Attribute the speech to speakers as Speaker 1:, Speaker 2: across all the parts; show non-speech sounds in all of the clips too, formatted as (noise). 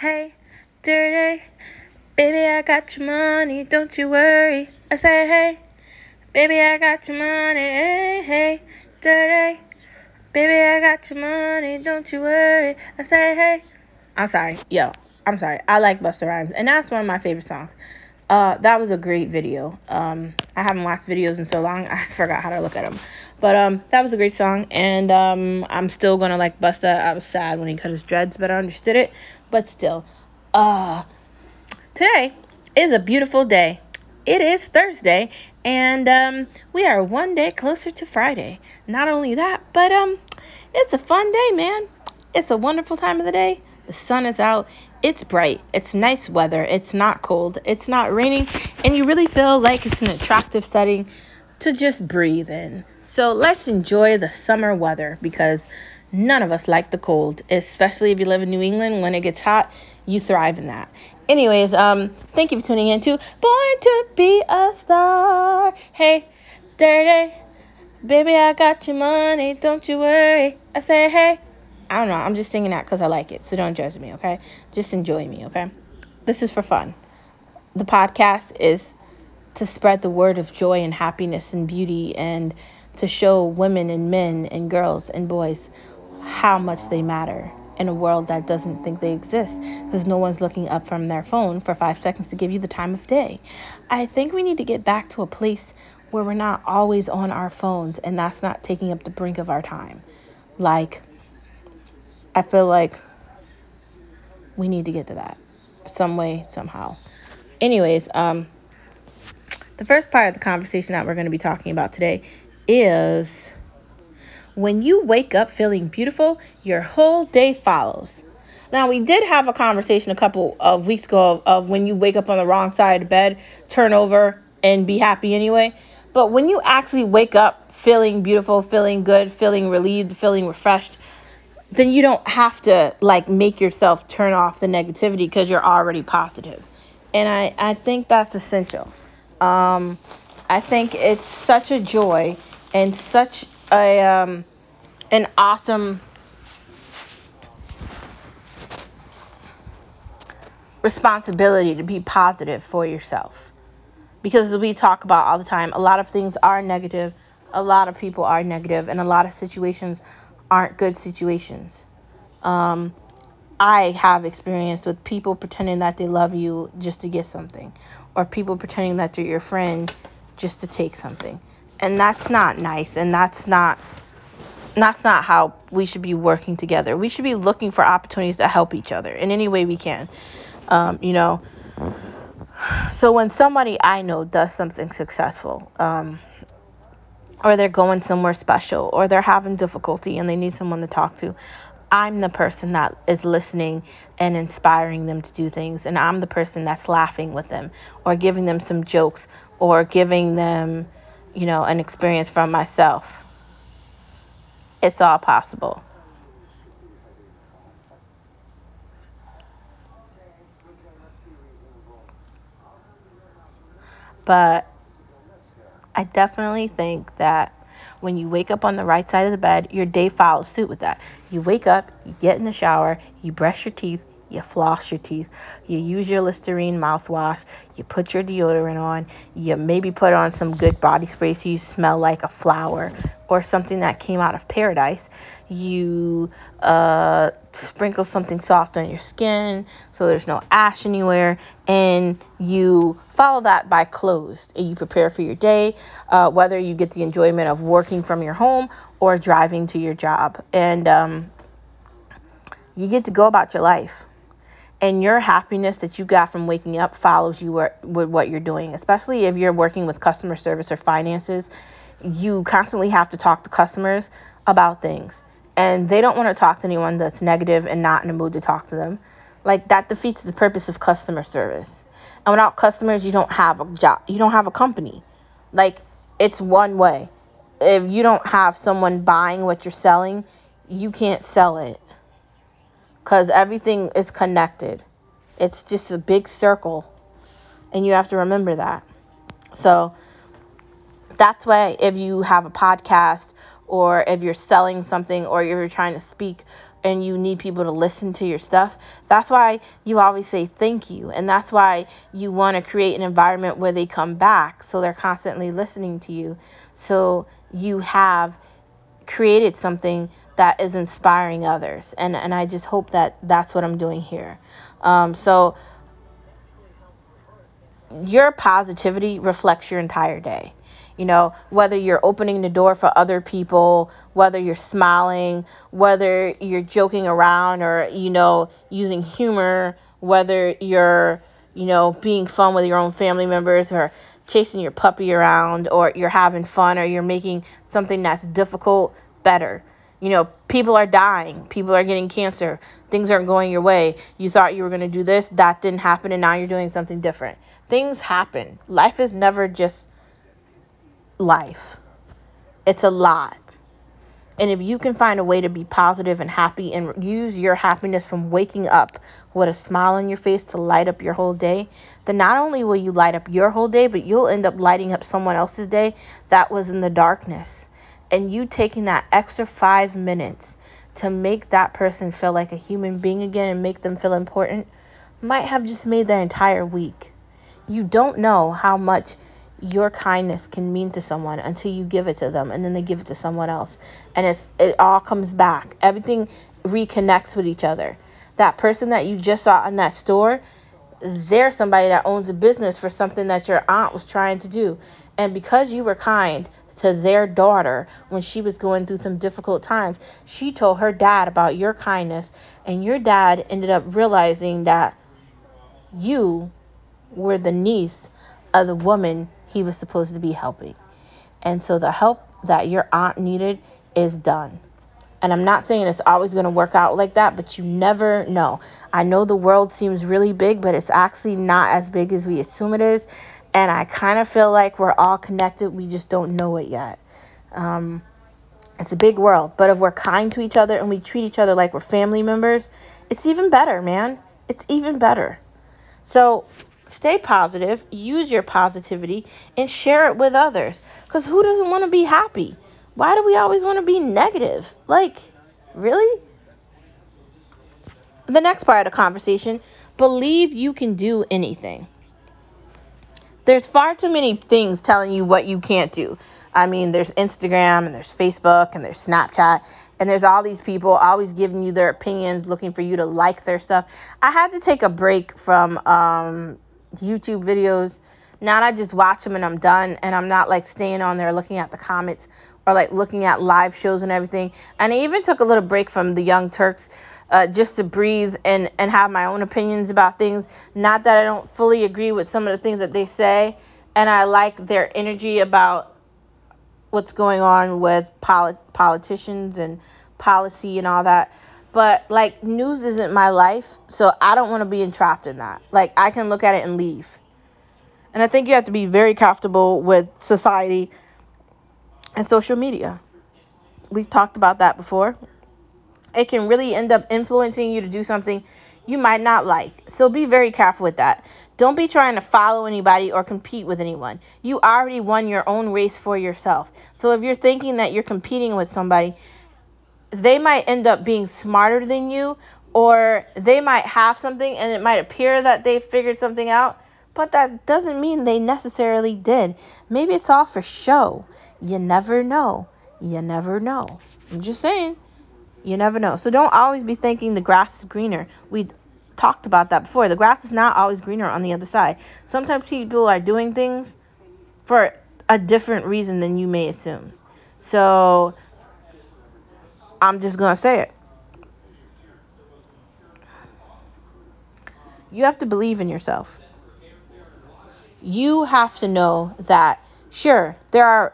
Speaker 1: hey, dirty. Baby, I got your money, don't you worry. I say, hey, baby, I got your money, hey, hey, dirty. Baby, I got your money, don't you worry. I say, hey. I'm sorry, yo, I'm sorry. I like Busta Rhymes, and that's one of my favorite songs. Uh, that was a great video. Um, I haven't watched videos in so long, (laughs) I forgot how to look at them. But um, that was a great song, and um, I'm still gonna like Busta. I was sad when he cut his dreads, but I understood it. But still, uh, today is a beautiful day. It is Thursday, and um, we are one day closer to Friday. Not only that, but um, it's a fun day, man. It's a wonderful time of the day. The sun is out. It's bright. It's nice weather. It's not cold. It's not raining, and you really feel like it's an attractive setting to just breathe in. So let's enjoy the summer weather because none of us like the cold, especially if you live in New England. When it gets hot, you thrive in that. Anyways, um, thank you for tuning in to Born to Be a Star. Hey, dirty, baby, I got your money, don't you worry. I say, hey, I don't know, I'm just singing that because I like it, so don't judge me, okay? Just enjoy me, okay? This is for fun. The podcast is to spread the word of joy and happiness and beauty and to show women and men and girls and boys how much they matter in a world that doesn't think they exist because no one's looking up from their phone for five seconds to give you the time of day. I think we need to get back to a place where we're not always on our phones and that's not taking up the brink of our time. Like, I feel like we need to get to that some way, somehow. Anyways, um, the first part of the conversation that we're going to be talking about today is when you wake up feeling beautiful, your whole day follows. Now, we did have a conversation a couple of weeks ago of, of, when you wake up on the wrong side of bed, turn over, and be happy anyway. But when you actually wake up feeling beautiful, feeling good, feeling relieved, feeling refreshed, then you don't have to like make yourself turn off the negativity because you're already positive. And I, I think that's essential. Um, I think it's such a joy and such a um, an awesome responsibility to be positive for yourself. Because we talk about all the time, a lot of things are negative, a lot of people are negative, and a lot of situations aren't good situations. Um, I have experience with people pretending that they love you just to get something, or people pretending that they're your friend just to take something and that's not nice and that's not that's not how we should be working together. We should be looking for opportunities to help each other in any way we can um, you know. So when somebody i know does something successful um, or they're going somewhere special or they're having difficulty and they need someone to talk to I'm the person that is listening and inspiring them to do things, and I'm the person that's laughing with them or giving them some jokes or giving them you know, an experience from myself. It's all possible. But I definitely think that when you wake up on the right side of the bed, your day follows suit with that. You wake up, you get in the shower, you brush your teeth, you floss your teeth, you use your Listerine mouthwash, you put your deodorant on, you maybe put on some good body spray so you smell like a flower or something that came out of paradise. You uh, sprinkle something soft on your skin so there's no ash anywhere, and you follow that by clothes. And you prepare for your day, uh, whether you get the enjoyment of working from your home or driving to your job. And um, you get to go about your life and your happiness that you got from waking up follows you with what you're doing especially if you're working with customer service or finances. You constantly have to talk to customers about things and they don't want to talk to anyone that's negative and not in a mood to talk to them. Like that defeats the purpose of customer service. And without customers you don't have a job you don't have a company. Like it's one way. If you don't have someone buying what you're selling you can't sell it because everything is connected. It's just a big circle, and you have to remember that. So that's why if you have a podcast or if you're selling something or you're trying to speak and you need people to listen to your stuff. That's why you always say thank you. And that's why you want to create an environment where they come back so they're constantly listening to you. So you have created something that is inspiring others. And, and I just hope that that's what I'm doing here. Um, so your positivity reflects your entire day. You know, whether you're opening the door for other people, whether you're smiling, whether you're joking around or, you know, using humor, whether you're, you know, being fun with your own family members or chasing your puppy around or you're having fun or you're making something that's difficult better. You know, people are dying, people are getting cancer, things aren't going your way. You thought you were going to do this, that didn't happen, and now you're doing something different. Things happen. Life is never just life. It's a lot. And if you can find a way to be positive and happy and use your happiness from waking up with a smile on your face to light up your whole day, then not only will you light up your whole day, but you'll end up lighting up someone else's day that was in the darkness. And you taking that extra five minutes to make that person feel like a human being again and make them feel important might have just made their entire week. You don't know how much your kindness can mean to someone until you give it to them and then they give it to someone else. And it's it all comes back. Everything reconnects with each other. That person that you just saw in that store they're somebody that owns a business for something that your aunt was trying to do. And because you were kind to their daughter when she was going through some difficult times she told her dad about your kindness and your dad ended up realizing that you were the niece of the woman he was supposed to be helping. And so the help that your aunt needed is done. And I'm not saying it's always going to work out like that, but you never know. I know the world seems really big, but it's actually not as big as we assume it is. And I kind of feel like we're all connected. We just don't know it yet. Um, it's a big world. But if we're kind to each other and we treat each other like we're family members, it's even better, man. It's even better. So Stay positive, use your positivity, and share it with others. Because who doesn't want to be happy? Why do we always want to be negative? Like, really? The next part of the conversation believe you can do anything. There's far too many things telling you what you can't do. I mean, there's Instagram and there's Facebook and there's Snapchat and there's all these people always giving you their opinions, looking for you to like their stuff. I had to take a break from um, YouTube videos. Now I just watch them and I'm done, and I'm not like staying on there looking at the comments or like looking at live shows and everything. And I even took a little break from the Young Turks uh, just to breathe and and have my own opinions about things. Not that I don't fully agree with some of the things that they say, and I like their energy about what's going on with polit- politicians and policy and all that but like news isn't my life, so I don't want to be entrapped in that. Like I can look at it and leave. And I think you have to be very comfortable with society and social media. We've talked about that before. It can really end up influencing you to do something you might not like. So be very careful with that. Don't be trying to follow anybody or compete with anyone. You already won your own race for yourself. So if you're thinking that you're competing with somebody, they might end up being smarter than you or they might have something and it might appear that they figured something out but that doesn't mean they necessarily did. Maybe it's all for show. You never know. You never know. I'm just saying. You never know. So don't always be thinking the grass is greener. We talked about that before. The grass is not always greener on the other side. Sometimes people are doing things for a different reason than you may assume. So I'm just going to say it. You have to believe in yourself. You have to know that sure, there are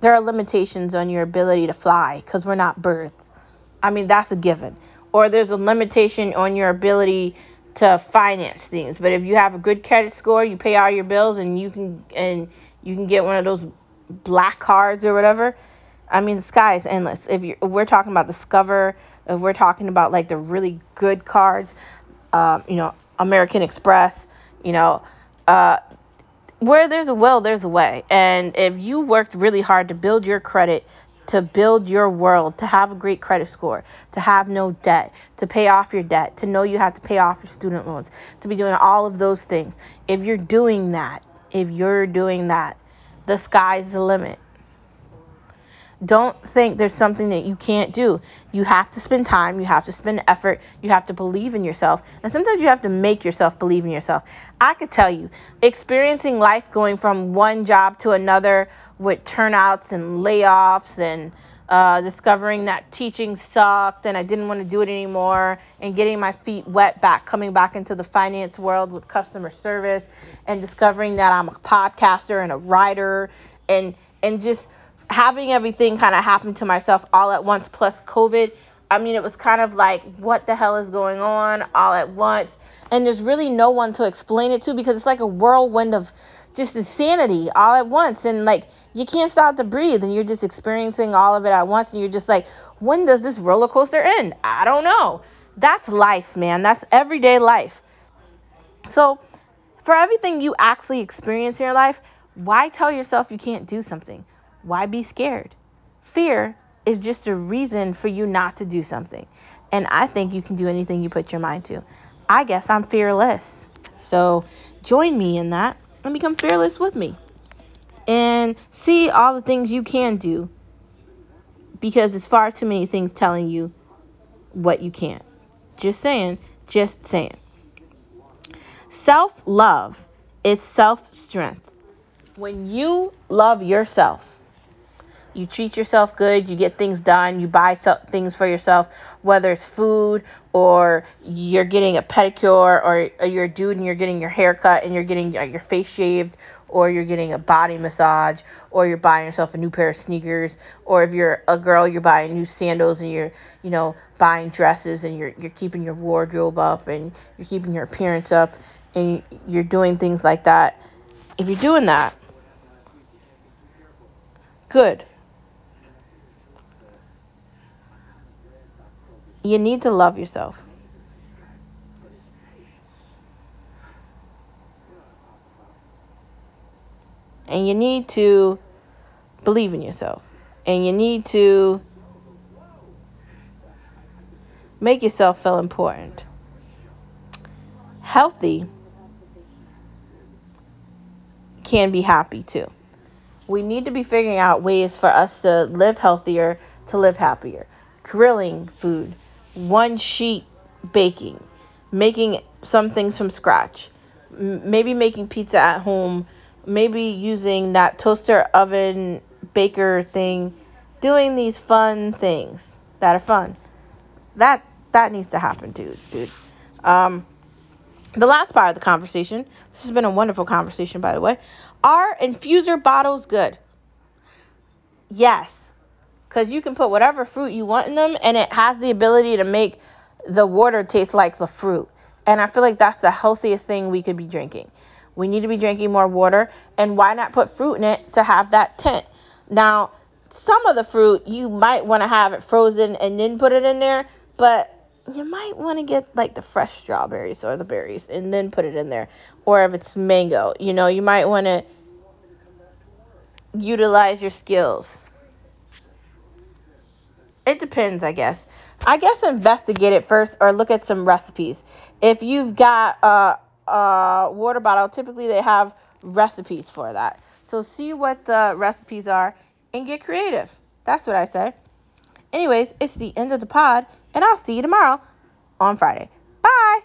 Speaker 1: there are limitations on your ability to fly cuz we're not birds. I mean, that's a given. Or there's a limitation on your ability to finance things. But if you have a good credit score, you pay all your bills and you can and you can get one of those black cards or whatever, I mean, the sky is endless. If, if we're talking about Discover, if we're talking about like the really good cards, um, you know, American Express, you know, uh, where there's a will, there's a way. And if you worked really hard to build your credit to build your world, to have a great credit score, to have no debt, to pay off your debt, to know you have to pay off your student loans, to be doing all of those things. If you're doing that, if you're doing that, the sky's the limit. Don't think there's something that you can't do. You have to spend time, you have to spend effort, you have to believe in yourself. And sometimes you have to make yourself believe in yourself. I could tell you, experiencing life going from one job to another with turnouts and layoffs and uh, discovering that teaching sucked and I didn't want to do it anymore, and getting my feet wet back, coming back into the finance world with customer service, and discovering that I'm a podcaster and a writer, and and just having everything kind of happen to myself all at once plus COVID. I mean, it was kind of like, what the hell is going on all at once? And there's really no one to explain it to because it's like a whirlwind of just insanity all at once. And like, you can't stop to breathe and you're just experiencing all of it at once. And you're just like, when does this roller coaster end? I don't know. That's life, man. That's everyday life. So, for everything you actually experience in your life, why tell yourself you can't do something? Why be scared? Fear is just a reason for you not to do something. And I think you can do anything you put your mind to. I guess I'm fearless. So join me in that and become fearless with me. And see all the things you can do because there's far too many things telling you what you can't. Just saying, just saying. Self love is self strength. When you love yourself, you treat yourself good, you get things done, you buy things for yourself, whether it's food or you're getting a pedicure or, you're a dude and you're getting your hair cut and you're getting uh, your face shaved or you're getting a body massage or you're buying yourself a new pair of sneakers or if you're a girl you're buying new sandals and you're you know buying dresses and you're you're keeping your wardrobe up and you're keeping your appearance up and you're doing things like that. If you're doing that good You need to love yourself. And you need to believe in yourself. And you need to make yourself feel important. Healthy can be happy too. We need to be figuring out ways for us to live healthier, to live happier. Grilling food, one sheet baking, making some things from scratch, M- maybe making pizza at home, maybe using that toaster oven baker thing, doing these fun things that are fun. That that needs to happen, dude, dude. Um, the last part of the conversation. This has been a wonderful conversation, by the way. Are infuser bottles good? Yes because you can put whatever fruit you want in them and it has the ability to make the water taste like the fruit. And I feel like that's the healthiest thing we could be drinking. We need to be drinking more water, and why not put fruit in it to have that tint? Now, some of the fruit you might want to have it frozen and then put it in there, but you might want to get like the fresh strawberries or the berries and then put it in there. Or if it's mango, you know, you might want to utilize your skills. It depends, I guess. I guess investigate it first or look at some recipes. If you've got a, a water bottle, typically they have recipes for that. So see what the recipes are and get creative. That's what I say. Anyways, it's the end of the pod, and I'll see you tomorrow on Friday. Bye.